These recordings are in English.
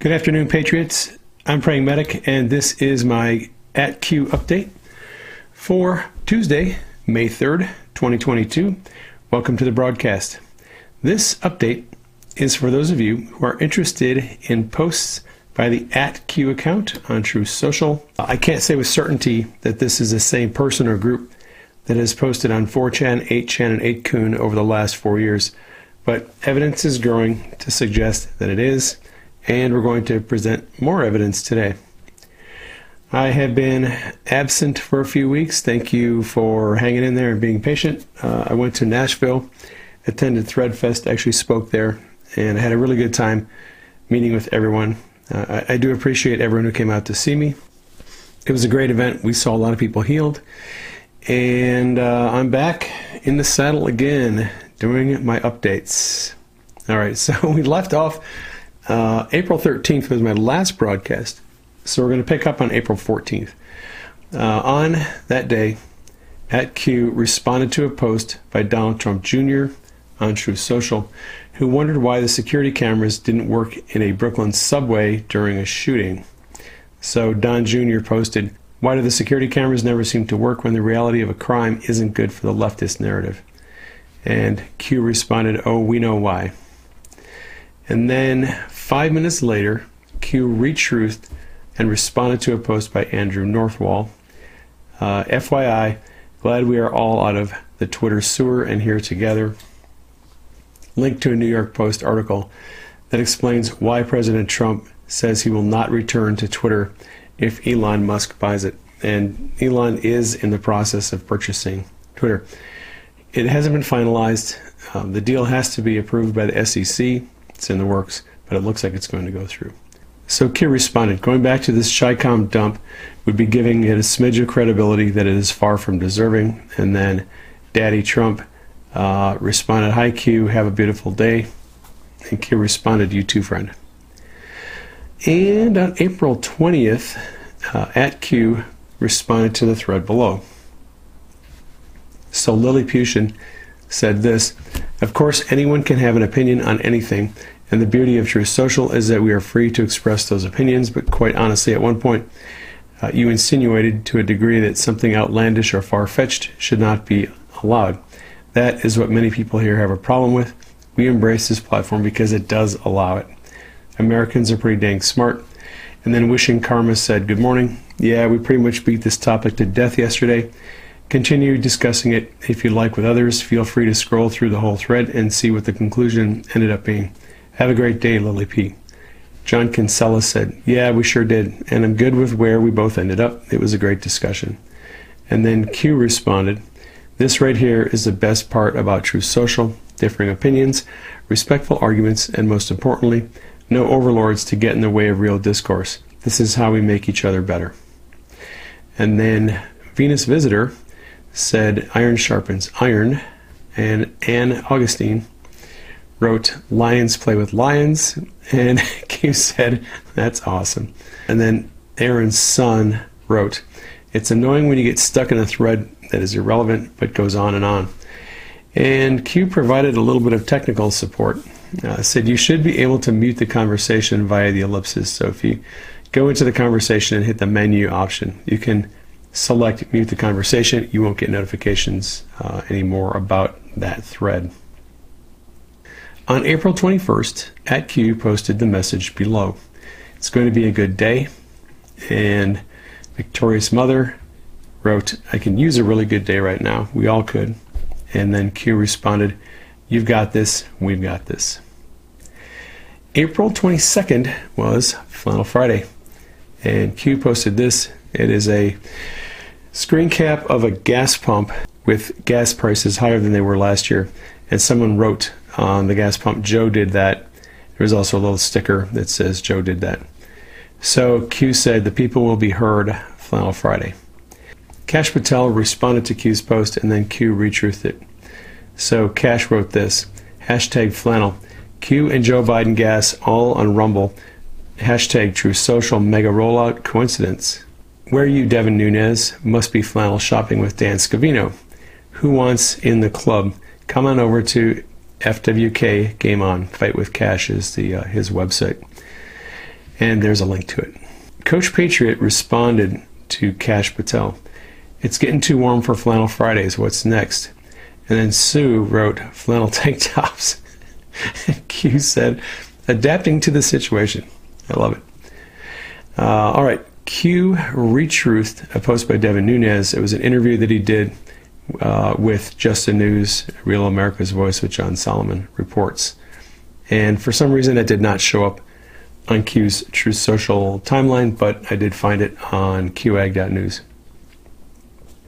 Good afternoon, Patriots. I'm Praying Medic, and this is my at Q update for Tuesday, May 3rd, 2022. Welcome to the broadcast. This update is for those of you who are interested in posts by the at Q account on Truth Social. I can't say with certainty that this is the same person or group that has posted on 4chan, 8chan, and 8kun over the last four years, but evidence is growing to suggest that it is and we're going to present more evidence today. I have been absent for a few weeks. Thank you for hanging in there and being patient. Uh, I went to Nashville, attended Threadfest, actually spoke there, and I had a really good time meeting with everyone. Uh, I, I do appreciate everyone who came out to see me. It was a great event. We saw a lot of people healed. And uh, I'm back in the saddle again doing my updates. All right, so we left off uh, April 13th was my last broadcast, so we're going to pick up on April 14th. Uh, on that day, at Q responded to a post by Donald Trump Jr. on Truth Social, who wondered why the security cameras didn't work in a Brooklyn subway during a shooting. So Don Jr. posted, Why do the security cameras never seem to work when the reality of a crime isn't good for the leftist narrative? And Q responded, Oh, we know why. And then five minutes later, Q retruthed and responded to a post by Andrew Northwall. Uh, FYI, glad we are all out of the Twitter sewer and here together. Link to a New York Post article that explains why President Trump says he will not return to Twitter if Elon Musk buys it. And Elon is in the process of purchasing Twitter. It hasn't been finalized. Um, the deal has to be approved by the SEC. It's in the works, but it looks like it's going to go through. So Q responded, going back to this CHICOM dump would be giving it a smidge of credibility that it is far from deserving. And then Daddy Trump uh, responded, Hi Q, have a beautiful day. And Q responded, You too, friend. And on April 20th, uh, at Q responded to the thread below. So Lilliputian said this Of course, anyone can have an opinion on anything, and the beauty of Truth Social is that we are free to express those opinions, but quite honestly, at one point, uh, you insinuated to a degree that something outlandish or far fetched should not be allowed. That is what many people here have a problem with. We embrace this platform because it does allow it. Americans are pretty dang smart. And then Wishing Karma said, Good morning. Yeah, we pretty much beat this topic to death yesterday. Continue discussing it if you'd like with others. Feel free to scroll through the whole thread and see what the conclusion ended up being. Have a great day, Lily P. John Kinsella said, Yeah, we sure did, and I'm good with where we both ended up. It was a great discussion. And then Q responded, This right here is the best part about Truth Social differing opinions, respectful arguments, and most importantly, no overlords to get in the way of real discourse. This is how we make each other better. And then Venus Visitor said iron sharpens iron, and Anne Augustine wrote lions play with lions, and Q said that's awesome. And then Aaron's son wrote, it's annoying when you get stuck in a thread that is irrelevant but goes on and on. And Q provided a little bit of technical support. Uh, said you should be able to mute the conversation via the ellipsis. So if you go into the conversation and hit the menu option, you can select mute the conversation, you won't get notifications uh, anymore about that thread. On April 21st, at Q posted the message below. It's going to be a good day, and Victorious Mother wrote, I can use a really good day right now. We all could. And then Q responded, You've got this, we've got this. April 22nd was Flannel Friday, and Q posted this. It is a screen cap of a gas pump with gas prices higher than they were last year. And someone wrote on the gas pump, Joe did that. There was also a little sticker that says Joe did that. So Q said, The people will be heard Flannel Friday. Kash Patel responded to Q's post and then Q retruthed it. So Kash wrote this hashtag flannel. Q and Joe Biden gas all on Rumble. Hashtag Truth Social mega rollout coincidence. Where you, Devin Nunes, must be flannel shopping with Dan Scavino. Who wants in the club? Come on over to FWK Game On. Fight with Kash is the uh, his website. And there's a link to it. Coach Patriot responded to Kash Patel. It's getting too warm for flannel Fridays. What's next? And then Sue wrote flannel tank tops. Q said, adapting to the situation. I love it. Uh, all right. Q retruthed a post by Devin Nunes. It was an interview that he did uh, with Just the News, Real America's Voice with John Solomon reports. And for some reason, it did not show up on Q's Truth Social timeline, but I did find it on QAG.news.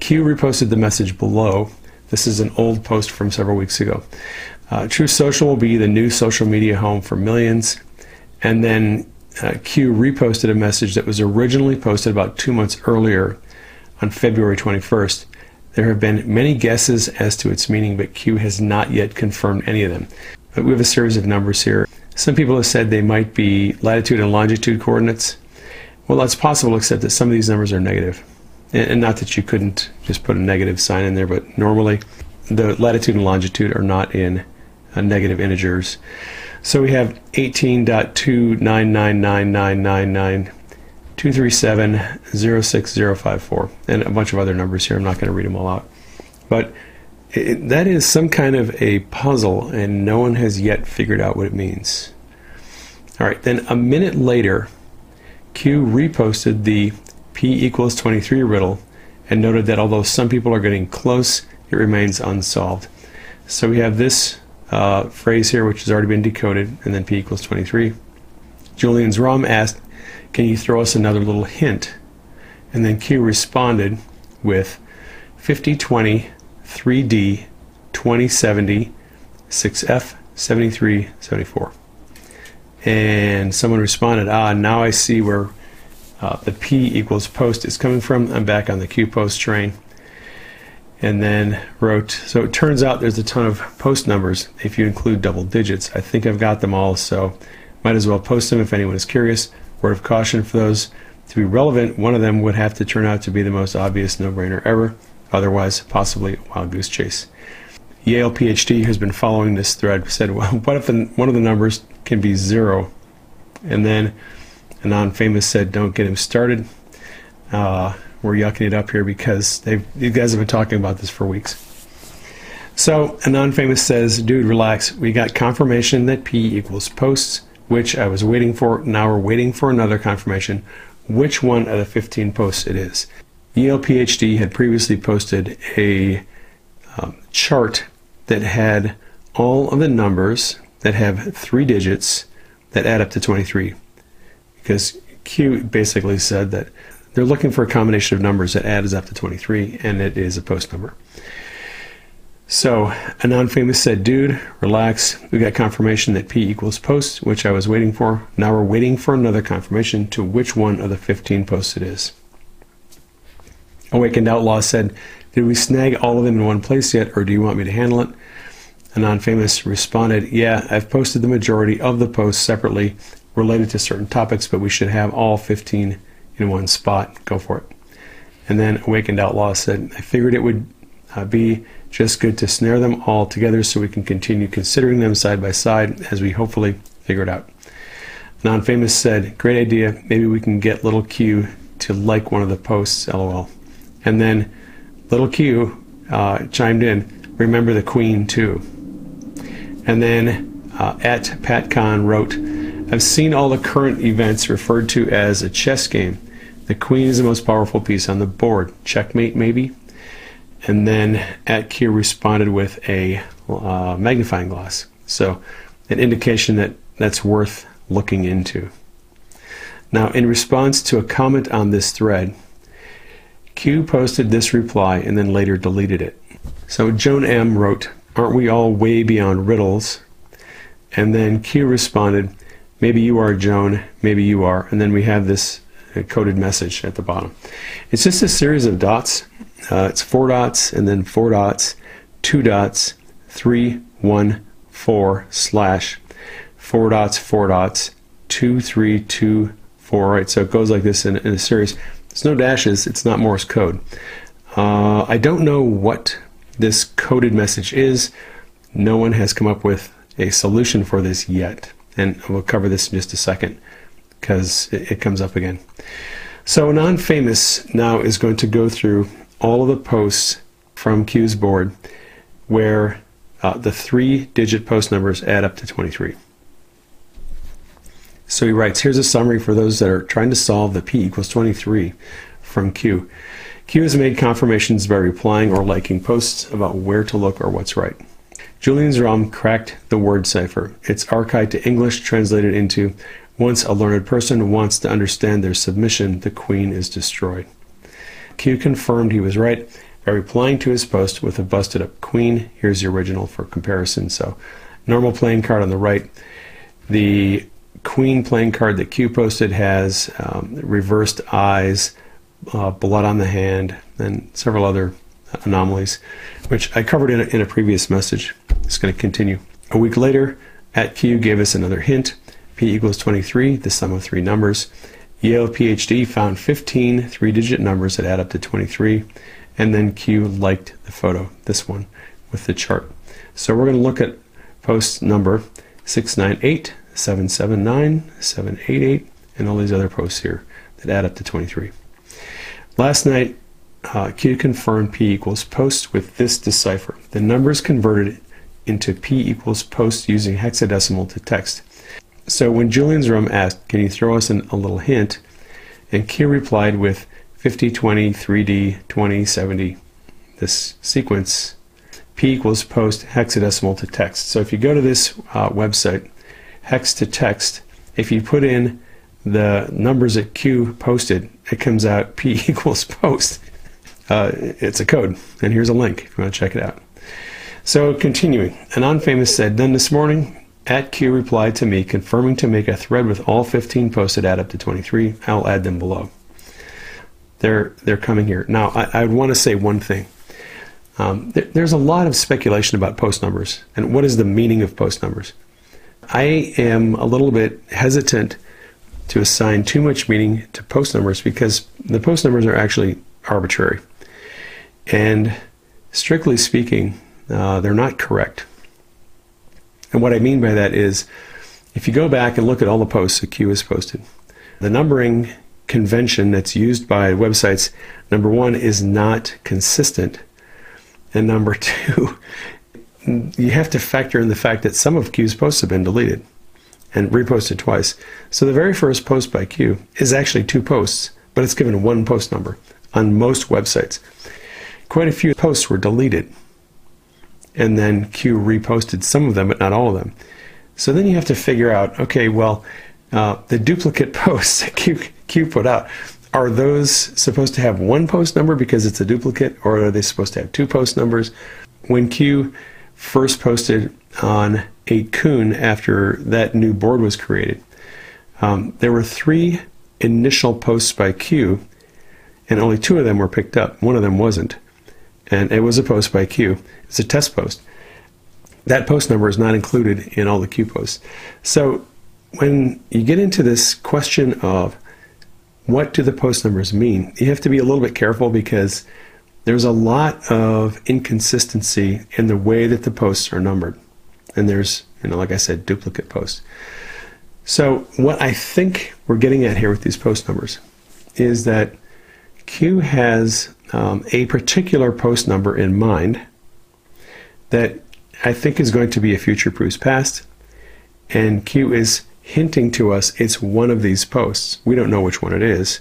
Q reposted the message below. This is an old post from several weeks ago. Uh, Truth Social will be the new social media home for millions. And then uh, Q reposted a message that was originally posted about two months earlier on February 21st. There have been many guesses as to its meaning, but Q has not yet confirmed any of them. But we have a series of numbers here. Some people have said they might be latitude and longitude coordinates. Well, that's possible, except that some of these numbers are negative. And not that you couldn't just put a negative sign in there, but normally the latitude and longitude are not in uh, negative integers. So we have 18.2999999 237 and a bunch of other numbers here. I'm not going to read them all out. But it, that is some kind of a puzzle, and no one has yet figured out what it means. All right, then a minute later, Q reposted the P equals 23 riddle and noted that although some people are getting close, it remains unsolved. So we have this uh, phrase here, which has already been decoded, and then P equals 23. Julian's ROM asked, can you throw us another little hint? And then Q responded with 5020, 3D, 2070, 6F, 73, 74. And someone responded, ah, now I see where uh, the P equals post is coming from. I'm back on the Q post train. And then wrote, so it turns out there's a ton of post numbers if you include double digits. I think I've got them all, so might as well post them if anyone is curious. Word of caution for those to be relevant, one of them would have to turn out to be the most obvious no brainer ever, otherwise, possibly a wild goose chase. Yale PhD, who's been following this thread, said, well, What if the, one of the numbers can be zero? And then a non famous said, Don't get him started. Uh, we're yucking it up here because they you guys have been talking about this for weeks. So a non famous says, Dude, relax. We got confirmation that P equals posts which I was waiting for. Now we're waiting for another confirmation which one of the 15 posts it is. Yale PhD had previously posted a um, chart that had all of the numbers that have three digits that add up to 23. Because Q basically said that they're looking for a combination of numbers that adds up to 23, and it is a post number. So a non-famous said, dude, relax. We got confirmation that P equals post, which I was waiting for. Now we're waiting for another confirmation to which one of the 15 posts it is. Awakened Outlaw said, did we snag all of them in one place yet, or do you want me to handle it? A non-famous responded, yeah, I've posted the majority of the posts separately related to certain topics, but we should have all 15 in one spot. Go for it. And then Awakened Outlaw said, I figured it would uh, be just good to snare them all together so we can continue considering them side by side as we hopefully figure it out. Non famous said, Great idea. Maybe we can get little Q to like one of the posts, lol. And then little Q uh, chimed in, Remember the Queen too. And then uh, at PatCon wrote, I've seen all the current events referred to as a chess game. The queen is the most powerful piece on the board. Checkmate, maybe? And then at Q responded with a uh, magnifying glass. So, an indication that that's worth looking into. Now, in response to a comment on this thread, Q posted this reply and then later deleted it. So, Joan M wrote, Aren't we all way beyond riddles? And then Q responded, Maybe you are, Joan, maybe you are. And then we have this coded message at the bottom. It's just a series of dots uh, it's four dots and then four dots, two dots, three, one, four, slash, four dots, four dots, two, three, two, four, right? So it goes like this in, in a series. There's no dashes, it's not Morse code. Uh, I don't know what this coded message is. No one has come up with a solution for this yet. And we'll cover this in just a second. because it, it comes up again. So non-famous now is going to go through all of the posts from Q's board where uh, the three-digit post numbers add up to 23. So he writes, here's a summary for those that are trying to solve the P equals 23 from Q. Q has made confirmations by replying or liking posts about where to look or what's right. Julian's ROM cracked the word cipher. It's archived to English, translated into once a learned person wants to understand their submission, the queen is destroyed. Q confirmed he was right by replying to his post with a busted up queen. Here's the original for comparison. So, normal playing card on the right. The queen playing card that Q posted has um, reversed eyes, uh, blood on the hand, and several other anomalies, which I covered in a, in a previous message. It's going to continue. A week later, at Q gave us another hint. P equals 23, the sum of three numbers. Yale PhD found 15 three-digit numbers that add up to 23, and then Q liked the photo, this one, with the chart. So we're going to look at post number 698, 779, 788, and all these other posts here that add up to 23. Last night, uh, Q confirmed P equals post with this decipher. The numbers converted into P equals post using hexadecimal to text. So when Julian's room asked, Can you throw us an, a little hint? And Q replied with 50, 20, 3D, 20, 70, this sequence, P equals post hexadecimal to text. So if you go to this uh, website, hex to text, if you put in the numbers that Q posted, it comes out P equals post. Uh, it's a code, and here's a link if you want to check it out. So continuing, a non-famous said, then this morning, at Q replied to me, confirming to make a thread with all 15 posts that add up to 23. I'll add them below. They're they're coming here now. I, I want to say one thing. Um, there, there's a lot of speculation about post numbers and what is the meaning of post numbers. I am a little bit hesitant to assign too much meaning to post numbers because the post numbers are actually arbitrary, and strictly speaking, uh, they're not correct. And what I mean by that is if you go back and look at all the posts Q has posted, the numbering convention that's used by websites, number one, is not consistent. And number two, you have to factor in the fact that some of Q's posts have been deleted and reposted twice. So the very first post by Q is actually two posts, but it's given one post number on most websites. Quite a few posts were deleted and then Q reposted some of them, but not all of them. So then you have to figure out, okay, well, uh, the duplicate posts that Q, Q put out, are those supposed to have one post number because it's a duplicate, or are they supposed to have two post numbers? When Q first posted on 8kun after that new board was created, um, there were three initial posts by Q, and only two of them were picked up. One of them wasn't and it was a post by Q. It's a test post. That post number is not included in all the Q posts. So when you get into this question of what do the post numbers mean, you have to be a little bit careful because there's a lot of inconsistency in the way that the posts are numbered. And there's, you know, like I said, duplicate posts. So what I think we're getting at here with these post numbers is that Q has um, a particular post number in mind that I think is going to be a future proofs past, and Q is hinting to us it's one of these posts. We don't know which one it is,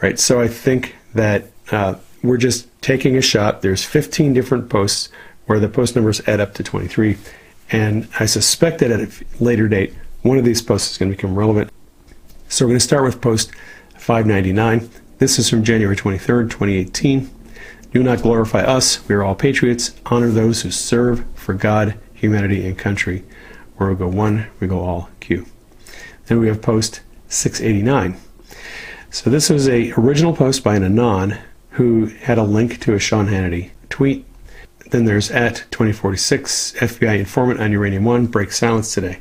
right? So I think that uh, we're just taking a shot. There's 15 different posts where the post numbers add up to 23, and I suspect that at a later date, one of these posts is going to become relevant. So we're going to start with post 599. This is from January 23rd, 2018. Do not glorify us. We are all patriots. Honor those who serve for God, humanity, and country. Where we go one, we go all. Q. Then we have post 689. So this was a original post by an anon who had a link to a Sean Hannity tweet. Then there's at 2046 FBI informant on Uranium One breaks silence today.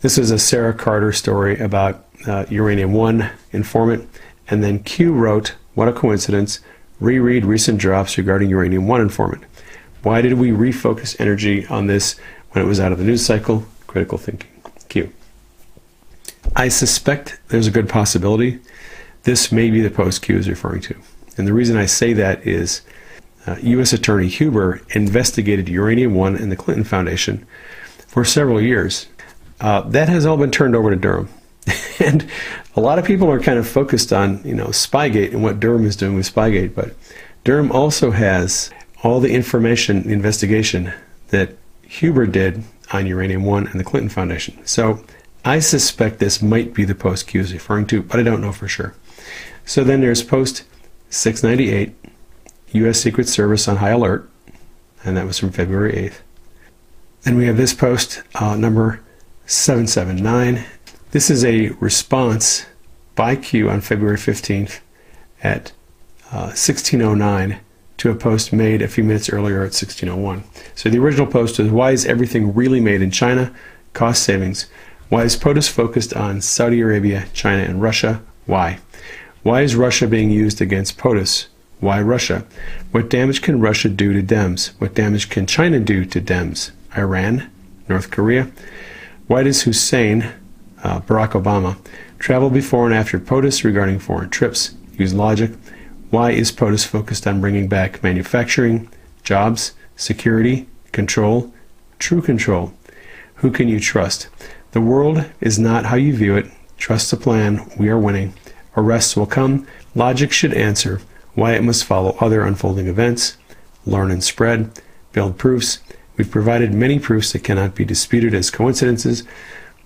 This is a Sarah Carter story about uh, Uranium One informant and then Q wrote, What a coincidence. Reread recent drops regarding uranium 1 informant. Why did we refocus energy on this when it was out of the news cycle? Critical thinking. Q. I suspect there's a good possibility this may be the post Q is referring to. And the reason I say that is uh, U.S. Attorney Huber investigated Uranium One and the Clinton Foundation for several years. Uh, that has all been turned over to Durham. and a lot of people are kind of focused on, you know, Spygate and what Durham is doing with Spygate, but Durham also has all the information, investigation that Huber did on Uranium One and the Clinton Foundation. So I suspect this might be the post Q is referring to, but I don't know for sure. So then there's post 698, U.S. Secret Service on high alert, and that was from February 8th. Then we have this post, uh, number 779. This is a response by Q on February 15th at uh, 1609 to a post made a few minutes earlier at 1601. So the original post is Why is everything really made in China? Cost savings. Why is POTUS focused on Saudi Arabia, China, and Russia? Why? Why is Russia being used against POTUS? Why Russia? What damage can Russia do to Dems? What damage can China do to Dems? Iran? North Korea? Why does Hussein, uh, Barack Obama, travel before and after POTUS regarding foreign trips? Use logic. Why is POTUS focused on bringing back manufacturing, jobs, security, control, true control? Who can you trust? The world is not how you view it. Trust the plan. We are winning. Arrests will come. Logic should answer why it must follow other unfolding events. Learn and spread. Build proofs. We've provided many proofs that cannot be disputed as coincidences.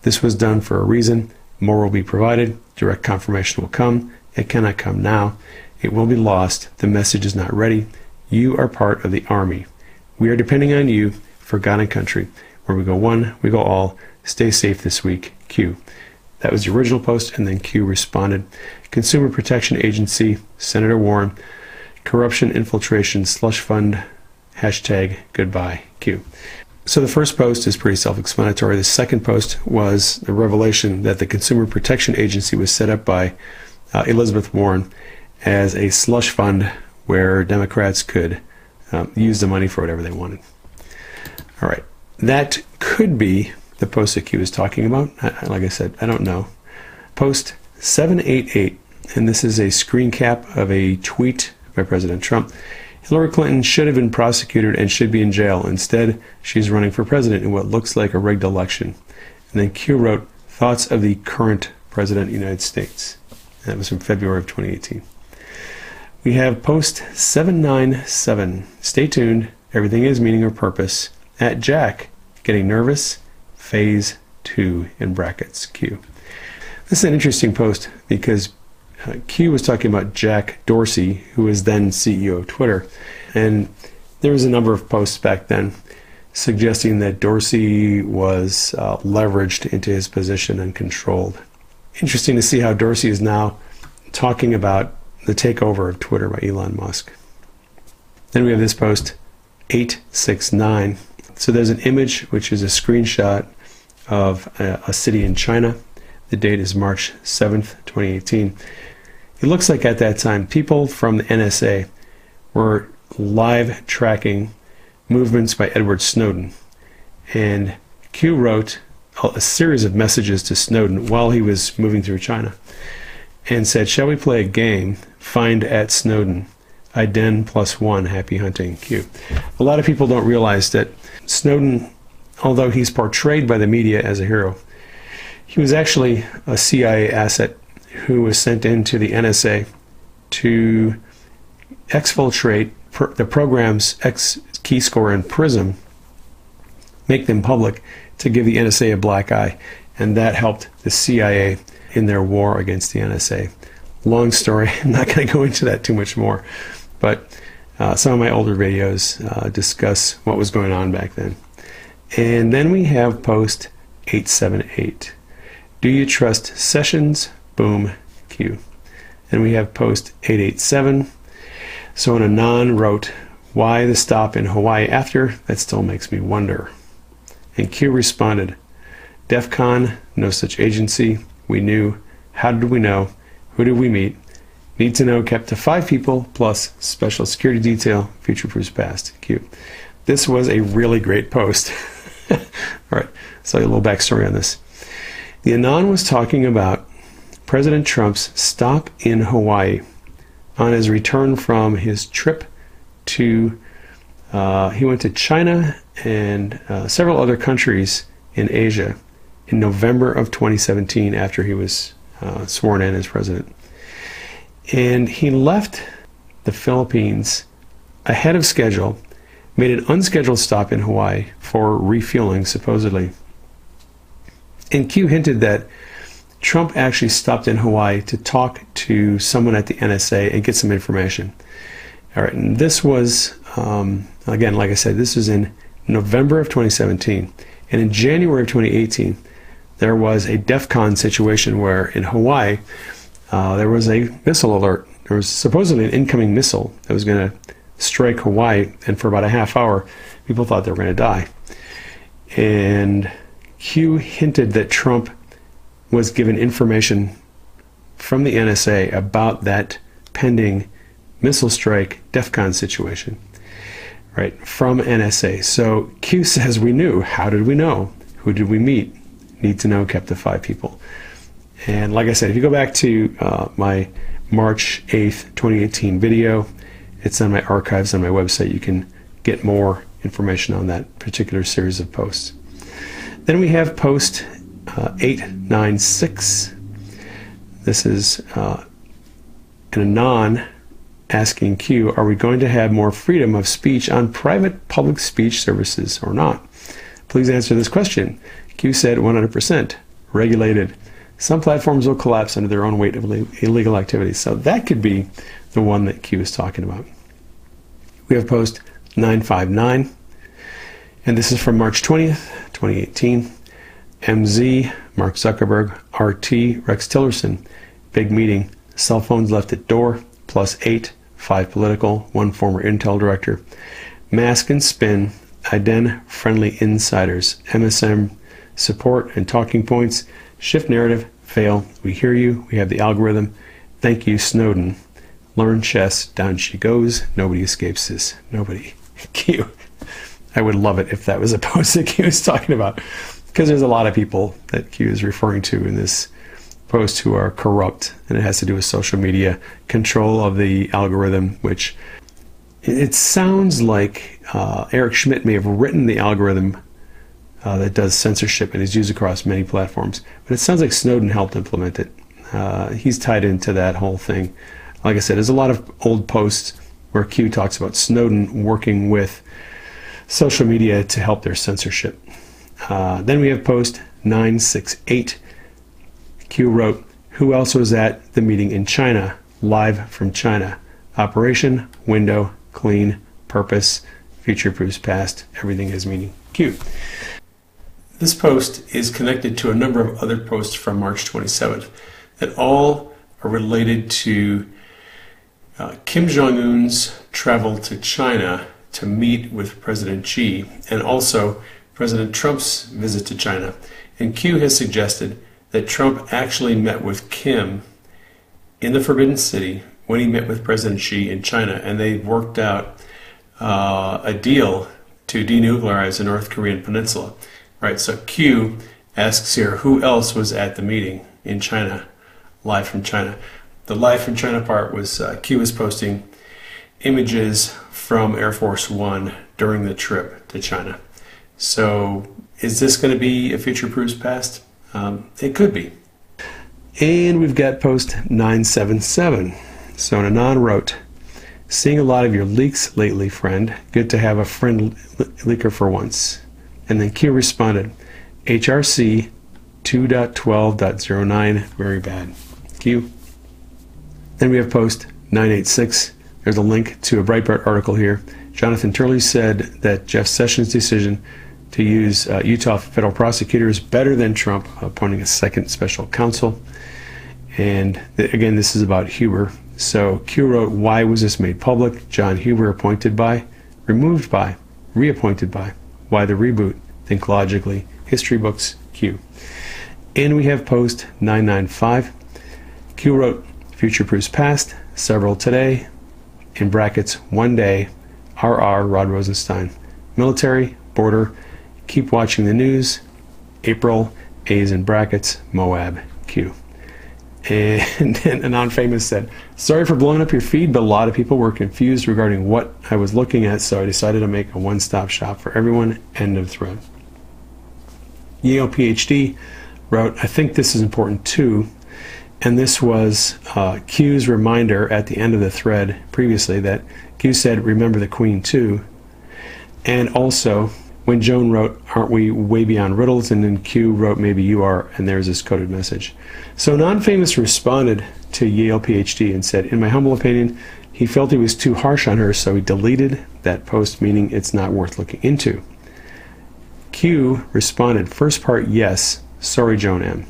This was done for a reason. More will be provided. Direct confirmation will come. It cannot come now. It will be lost. The message is not ready. You are part of the army. We are depending on you for God and country. Where we go one, we go all. Stay safe this week. Q. That was the original post, and then Q responded. Consumer Protection Agency, Senator Warren, corruption infiltration slush fund, hashtag goodbye Q. So the first post is pretty self explanatory. The second post was the revelation that the Consumer Protection Agency was set up by uh, Elizabeth Warren as a slush fund where Democrats could um, use the money for whatever they wanted. All right. That could be the post that Q is talking about. Like I said, I don't know. Post 788, and this is a screen cap of a tweet by President Trump. Hillary Clinton should have been prosecuted and should be in jail. Instead, she's running for president in what looks like a rigged election. And then Q wrote, Thoughts of the current President of the United States. And that was from February of 2018. We have post 797. Stay tuned. Everything is meaning or purpose. At Jack, getting nervous phase two in brackets Q. This is an interesting post because Q was talking about Jack Dorsey, who was then CEO of Twitter. And there was a number of posts back then suggesting that Dorsey was uh, leveraged into his position and controlled. Interesting to see how Dorsey is now talking about the takeover of Twitter by Elon Musk. Then we have this post 869. So there's an image which is a screenshot of a, a city in China. The date is March 7th, 2018. It looks like at that time, people from the NSA were live tracking movements by Edward Snowden. And Q wrote a series of messages to Snowden while he was moving through China and said, Shall we play a game? Find at Snowden. IDEN plus one, happy hunting, Q. A lot of people don't realize that Snowden although he's portrayed by the media as a hero, he was actually a CIA asset who was sent into the NSA to exfiltrate pr- the program's X key score and PRISM, make them public to give the NSA a black eye, and that helped the CIA in their war against the NSA. Long story, I'm not going to go into that too much more, but uh, some of my older videos uh, discuss what was going on back then. And then we have post 878. Do you trust sessions? Boom, Q. And we have post 887. So an Anon wrote, Why the stop in Hawaii after? That still makes me wonder. And Q responded, DEFCON, no such agency. We knew. How did we know? Who did we meet? Need to know kept to five people plus special security detail, future proofs past. Q. This was a really great post. All right, so a little backstory on this. The Anon was talking about President Trump's stop in Hawaii on his return from his trip to, uh, he went to China and uh, several other countries in Asia in November of 2017 after he was uh, sworn in as president. And he left the Philippines ahead of schedule, made an unscheduled stop in Hawaii for refueling, supposedly. And Q hinted that Trump actually stopped in Hawaii to talk to someone at the NSA and get some information. All right, and this was, um, again, like I said, this was in November of 2017. And in January of 2018, there was a DEF CON situation where in Hawaii, uh, there was a missile alert. There was supposedly an incoming missile that was going to strike Hawaii, and for about a half hour, people thought they were going to die. And Q hinted that Trump was given information from the NSA about that pending missile strike DEFCON situation, right, from NSA. So Q says we knew. How did we know? Who did we meet? Need to know kept to five people. And like I said, if you go back to uh, my March 8th, 2018 video, it's on my archives on my website. You can get more information on that particular series of posts. Then we have post 896. This is uh, an anon asking Q, are we going to have more freedom of speech on private public speech services or not? Please answer this question. Q said 100% regulated. Some platforms will collapse under their own weight of illegal activities. So that could be the one that Q is talking about. We have post 959, and this is from March 20th, 2018. MZ, Mark Zuckerberg, RT, Rex Tillerson. Big meeting. Cell phones left at door, plus eight, five political, one former Intel director. Mask and spin, IDEN friendly insiders, MSM support and talking points, shift narrative, fail, we hear you, we have the algorithm, thank you, Snowden. Learn chess, down she goes, nobody escapes this, nobody. Q. I would love it if that was a post that Q was talking about because there's a lot of people that Q is referring to in this post who are corrupt, and it has to do with social media control of the algorithm, which it sounds like uh, Eric Schmidt may have written the algorithm uh, that does censorship and is used across many platforms, but it sounds like Snowden helped implement it. Uh, he's tied into that whole thing. Like I said, there's a lot of old posts where Q talks about Snowden working with social media to help their censorship. Uh, then we have post 968. Q wrote, Who else was at the meeting in China? Live from China. Operation, window, clean, purpose, future proofs past, everything has meaning. Q. This post is connected to a number of other posts from March 27th that all are related to uh, Kim Jong un's travel to China to meet with President Xi and also President Trump's visit to China, and Q has suggested that Trump actually met with Kim in the Forbidden City when he met with President Xi in China, and they worked out uh, a deal to denuclearize the North Korean peninsula. Right, so Q asks here who else was at the meeting in China, live from China. The live from China part was uh, Q was posting images from Air Force One during the trip to China. So, is this going to be a future proofs past? Um, it could be. And we've got post 977. So, Anon wrote, Seeing a lot of your leaks lately, friend. Good to have a friend leaker for once. And then Q responded, HRC 2.12.09, very bad. Q. Then we have post 986. There's a link to a Breitbart article here. Jonathan Turley said that Jeff Sessions' decision to use uh, Utah federal prosecutors better than Trump appointing a second special counsel. And th- again, this is about Huber. So Q wrote, Why was this made public? John Huber appointed by, removed by, reappointed by. Why the reboot? Think logically. History books, Q. And we have post 995. Q wrote, Future proofs past, several today, in brackets, one day, RR Rod Rosenstein. Military, border, Keep watching the news. April A's in brackets, Moab, Q. And then Anon Famous said, Sorry for blowing up your feed, but a lot of people were confused regarding what I was looking at, so I decided to make a one stop shop for everyone. End of thread. Yale PhD wrote, I think this is important too. And this was uh, Q's reminder at the end of the thread previously that Q said, Remember the Queen too. And also, when Joan wrote, Aren't we way beyond riddles? And then Q wrote, Maybe you are, and there's this coded message. So Non Famous responded to Yale PhD and said, In my humble opinion, he felt he was too harsh on her, so he deleted that post, meaning it's not worth looking into. Q responded, First part, yes. Sorry, Joan M.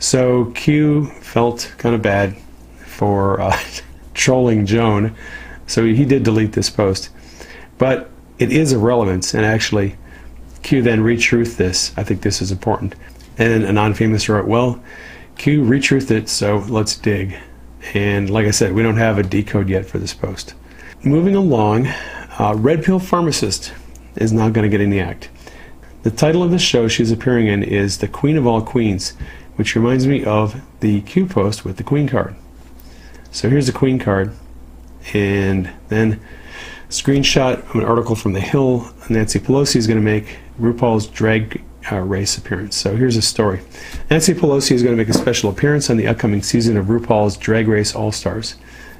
So Q felt kind of bad for uh, trolling Joan, so he did delete this post. But it is irrelevant, and actually, Q then retruthed this. I think this is important. And a non-famous wrote, Well, Q retruthed it, so let's dig. And like I said, we don't have a decode yet for this post. Moving along, uh, Red Pill Pharmacist is not going to get in the act. The title of the show she's appearing in is The Queen of All Queens, which reminds me of the Q post with the Queen card. So here's the Queen card, and then screenshot of an article from The Hill. Nancy Pelosi is going to make RuPaul's drag uh, race appearance. So here's a story. Nancy Pelosi is going to make a special appearance on the upcoming season of RuPaul's Drag Race All Stars.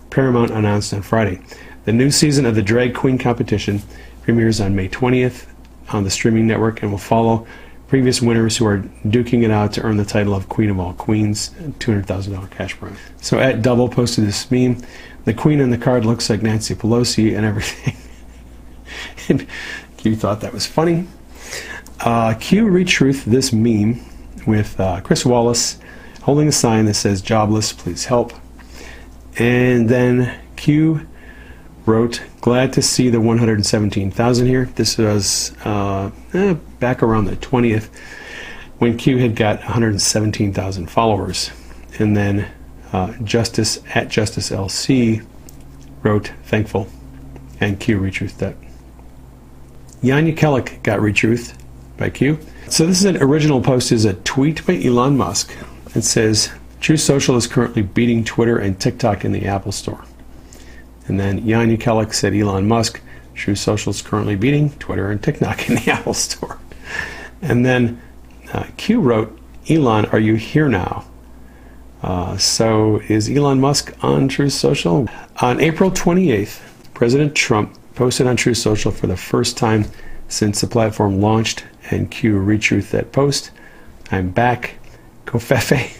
Paramount announced on Friday. The new season of the Drag Queen competition premieres on May 20th on the streaming network and will follow previous winners who are duking it out to earn the title of Queen of All Queens, $200,000 cash prize. So at Double posted this meme. The Queen on the card looks like Nancy Pelosi and everything. Q thought that was funny. Uh, Q retruth this meme with uh, Chris Wallace holding a sign that says "Jobless, please help," and then Q wrote, "Glad to see the 117,000 here." This was uh, eh, back around the 20th when Q had got 117,000 followers, and then uh, Justice at Justice LC wrote, "Thankful," and Q retruthed that. Jan Jekielek got retruthed by Q. So this is an original post is a tweet by Elon Musk. It says, Truth Social is currently beating Twitter and TikTok in the Apple Store. And then Jan Jekielek said Elon Musk, Truth Social is currently beating Twitter and TikTok in the Apple Store. And then uh, Q wrote, Elon, are you here now? Uh, so is Elon Musk on Truth Social? On April 28th, President Trump posted on Truth Social for the first time since the platform launched and Q retruth that post. I'm back. Covfefe.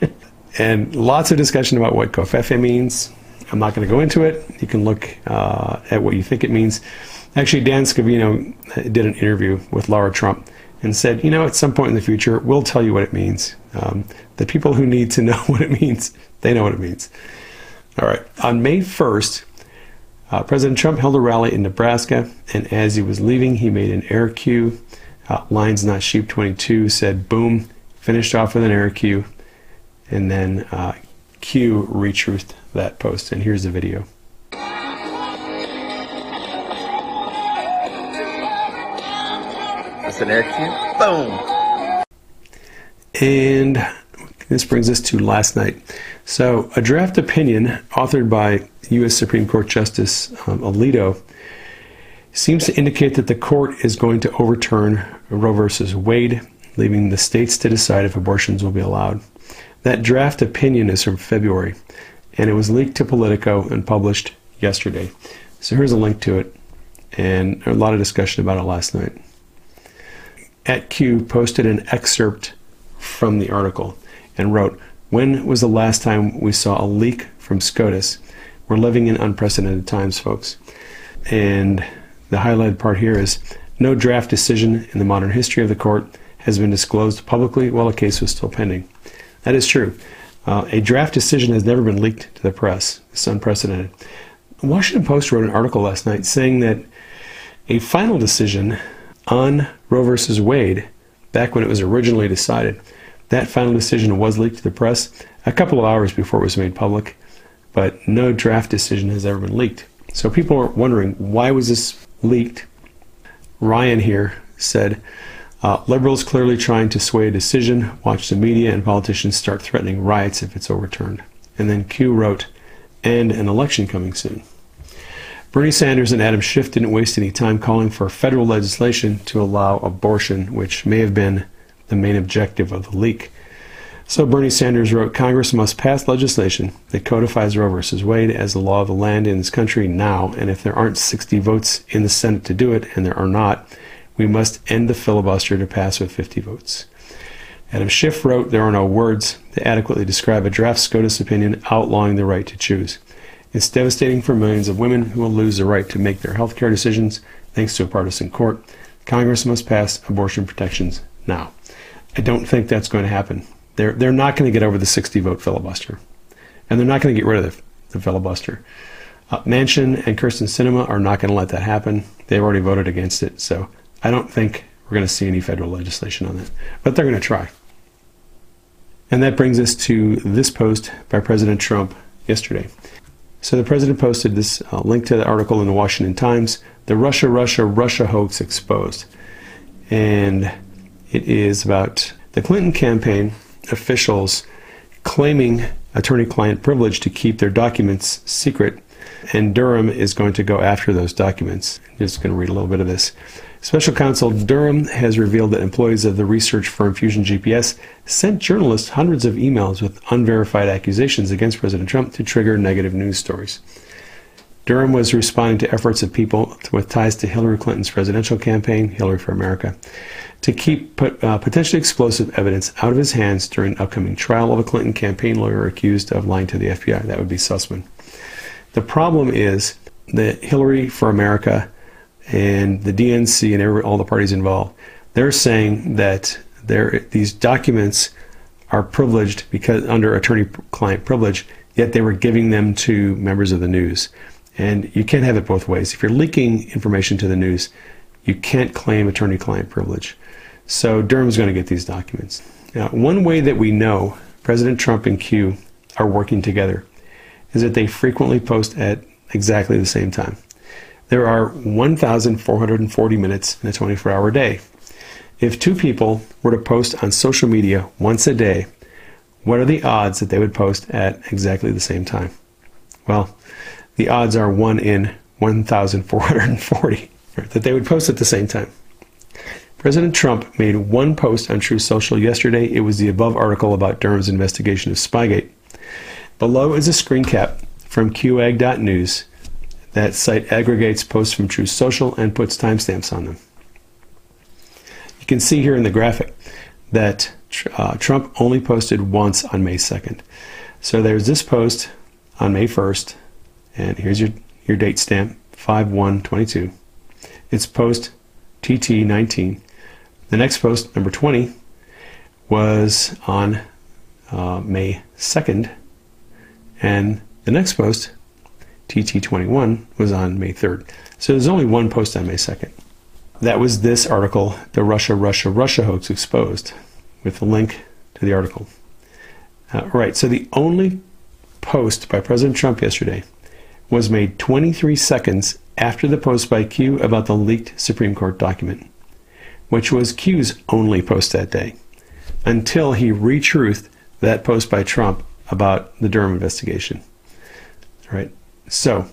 and lots of discussion about what Covfefe means. I'm not going to go into it. You can look uh, at what you think it means. Actually, Dan Scavino did an interview with Laura Trump and said, you know, at some point in the future, we'll tell you what it means. Um, the people who need to know what it means, they know what it means. All right. On May 1st, uh, President Trump held a rally in Nebraska, and as he was leaving, he made an air cue. Uh, Lions Not Sheep 22 said, boom, finished off with an air cue, and then uh, Q retruthed that post. And here's the video. Boom. And this brings us to last night. So, a draft opinion authored by U.S. Supreme Court Justice um, Alito seems to indicate that the court is going to overturn Roe versus Wade, leaving the states to decide if abortions will be allowed. That draft opinion is from February, and it was leaked to Politico and published yesterday. So here's a link to it, and a lot of discussion about it last night. At Q posted an excerpt from the article and wrote, When was the last time we saw a leak from SCOTUS? We're living in unprecedented times, folks. And the highlighted part here is no draft decision in the modern history of the court has been disclosed publicly while a case was still pending. That is true. Uh, a draft decision has never been leaked to the press. It's unprecedented. The Washington Post wrote an article last night saying that a final decision on Roe versus Wade, back when it was originally decided, that final decision was leaked to the press a couple of hours before it was made public, but no draft decision has ever been leaked. So people are wondering why was this leaked? Ryan here said, Uh, liberals clearly trying to sway a decision. Watch the media and politicians start threatening riots if it's overturned. And then Q wrote, and an election coming soon. Bernie Sanders and Adam Schiff didn't waste any time calling for federal legislation to allow abortion, which may have been the main objective of the leak. So Bernie Sanders wrote Congress must pass legislation that codifies Roe v. Wade as the law of the land in this country now, and if there aren't 60 votes in the Senate to do it, and there are not, we must end the filibuster to pass with 50 votes. Adam Schiff wrote, There are no words to adequately describe a draft SCOTUS opinion outlawing the right to choose. It's devastating for millions of women who will lose the right to make their health care decisions thanks to a partisan court. Congress must pass abortion protections now. I don't think that's going to happen. They're, they're not going to get over the 60 vote filibuster. And they're not going to get rid of the, the filibuster. Uh, Manchin and Kyrsten Sinema are not going to let that happen. They've already voted against it. So I don't think we're going to see any federal legislation on that. But they're going to try. And that brings us to this post by President Trump yesterday. So the president posted this uh, link to the article in the Washington Times, the Russia, Russia, Russia hoax exposed. And it is about the Clinton campaign officials claiming attorney client privilege to keep their documents secret. And Durham is going to go after those documents. I'm just going to read a little bit of this. Special counsel Durham has revealed that employees of the research firm Fusion GPS sent journalists hundreds of emails with unverified accusations against President Trump to trigger negative news stories. Durham was responding to efforts of people with ties to Hillary Clinton's presidential campaign, Hillary for America, to keep uh, potentially explosive evidence out of his hands during an upcoming trial of a Clinton campaign lawyer accused of lying to the FBI. That would be Sussmann. The problem is that Hillary for America and the DNC and every, all the parties involved, they're saying that these documents are privileged because under attorney-client privilege, yet they were giving them to members of the news. And you can't have it both ways. If you're leaking information to the news, you can't claim attorney-client privilege. So Durham's going to get these documents. Now, one way that we know President Trump and Q are working together is that they frequently post at exactly the same time. There are 1,440 minutes in a 24 hour day. If two people were to post on social media once a day, what are the odds that they would post at exactly the same time? Well, the odds are 1 in 1,440 that they would post at the same time. President Trump made one post on Truth Social yesterday. It was the above article about Durham's investigation of Spygate. Below is a screen cap from qagg.news that site aggregates posts from Truth Social and puts timestamps on them. You can see here in the graphic that uh, Trump only posted once on May 2nd. So there's this post on May 1st, and here's your, your date stamp 5122. It's post TT19. The next post, number 20, was on uh, May 2nd, and the next post, TT21 was on May 3rd. So there's only one post on May 2nd. That was this article, The Russia, Russia, Russia Hoax Exposed, with a link to the article. Uh, right, so the only post by President Trump yesterday was made 23 seconds after the post by Q about the leaked Supreme Court document, which was Q's only post that day, until he retruthed that post by Trump about the Durham investigation. Right. So,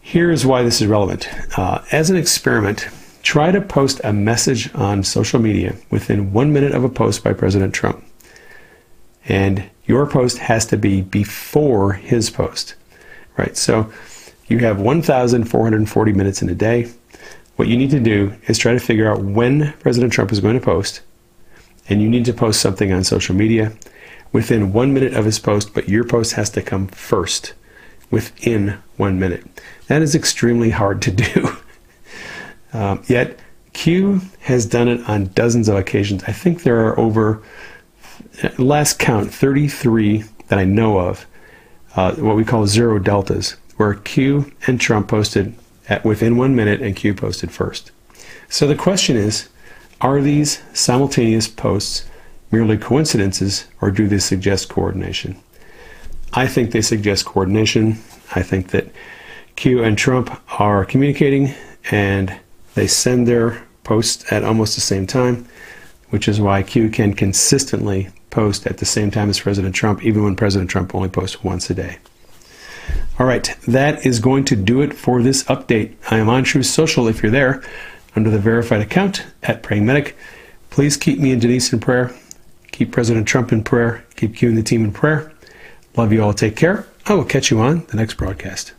here's why this is relevant. Uh, as an experiment, try to post a message on social media within one minute of a post by President Trump. And your post has to be before his post, right? So you have 1,440 minutes in a day. What you need to do is try to figure out when President Trump is going to post, and you need to post something on social media within one minute of his post, but your post has to come first within one minute. That is extremely hard to do. um, yet, Q has done it on dozens of occasions. I think there are over, last count, 33 that I know of, uh, what we call zero deltas, where Q and Trump posted at within one minute and Q posted first. So the question is are these simultaneous posts merely coincidences or do they suggest coordination? I think they suggest coordination. I think that Q and Trump are communicating and they send their posts at almost the same time, which is why Q can consistently post at the same time as President Trump, even when President Trump only posts once a day. All right, that is going to do it for this update. I am on Truth Social if you're there under the verified account at Praying Medic. Please keep me and Denise in prayer. Keep President Trump in prayer. Keep Q and the team in prayer. Love you all. Take care. I will catch you on the next broadcast.